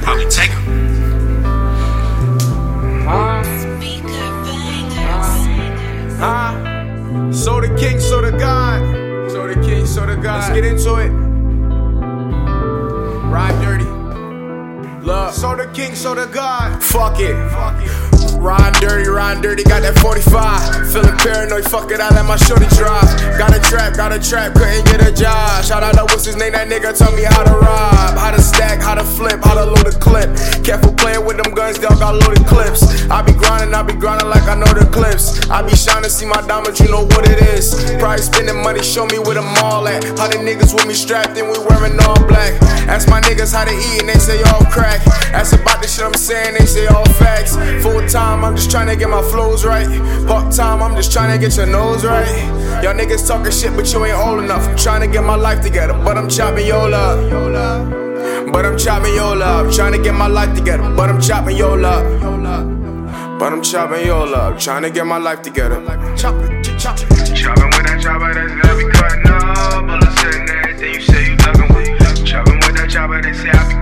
I'd probably take her. Huh? So the king, so the god. So the king, so the god. Let's get into it. Ride dirty. Love. So the king, so the god. Fuck it. Fuck it. Ride dirty, ride dirty, got that 45. Feeling paranoid, fuck it, I let my shorty drive. Got a trap, got a trap, couldn't get a job. Shout out to what's his name, that nigga told me how to rob. How to stack, how to flip, how to clips. I be shining, see my diamonds, you know what it is. Probably spending money, show me where them all at. How the niggas with me strapped in, we wearing all black. Ask my niggas how they eat, and they say all crack. Ask about the shit I'm saying, they say all facts. Full time, I'm just trying to get my flows right. Part time, I'm just trying to get your nose right. Y'all niggas talking shit, but you ain't old enough. I'm trying to get my life together, but I'm chopping your love. But I'm chopping your love. Trying to get my life together, but I'm chopping your love. But I'm chopping your love, trying to get my life together. Chopping, chopping, chopping with that chopper that's gotta be cutting up. Bullets and Then you say you looking with. Chopping with that chopper, they say I be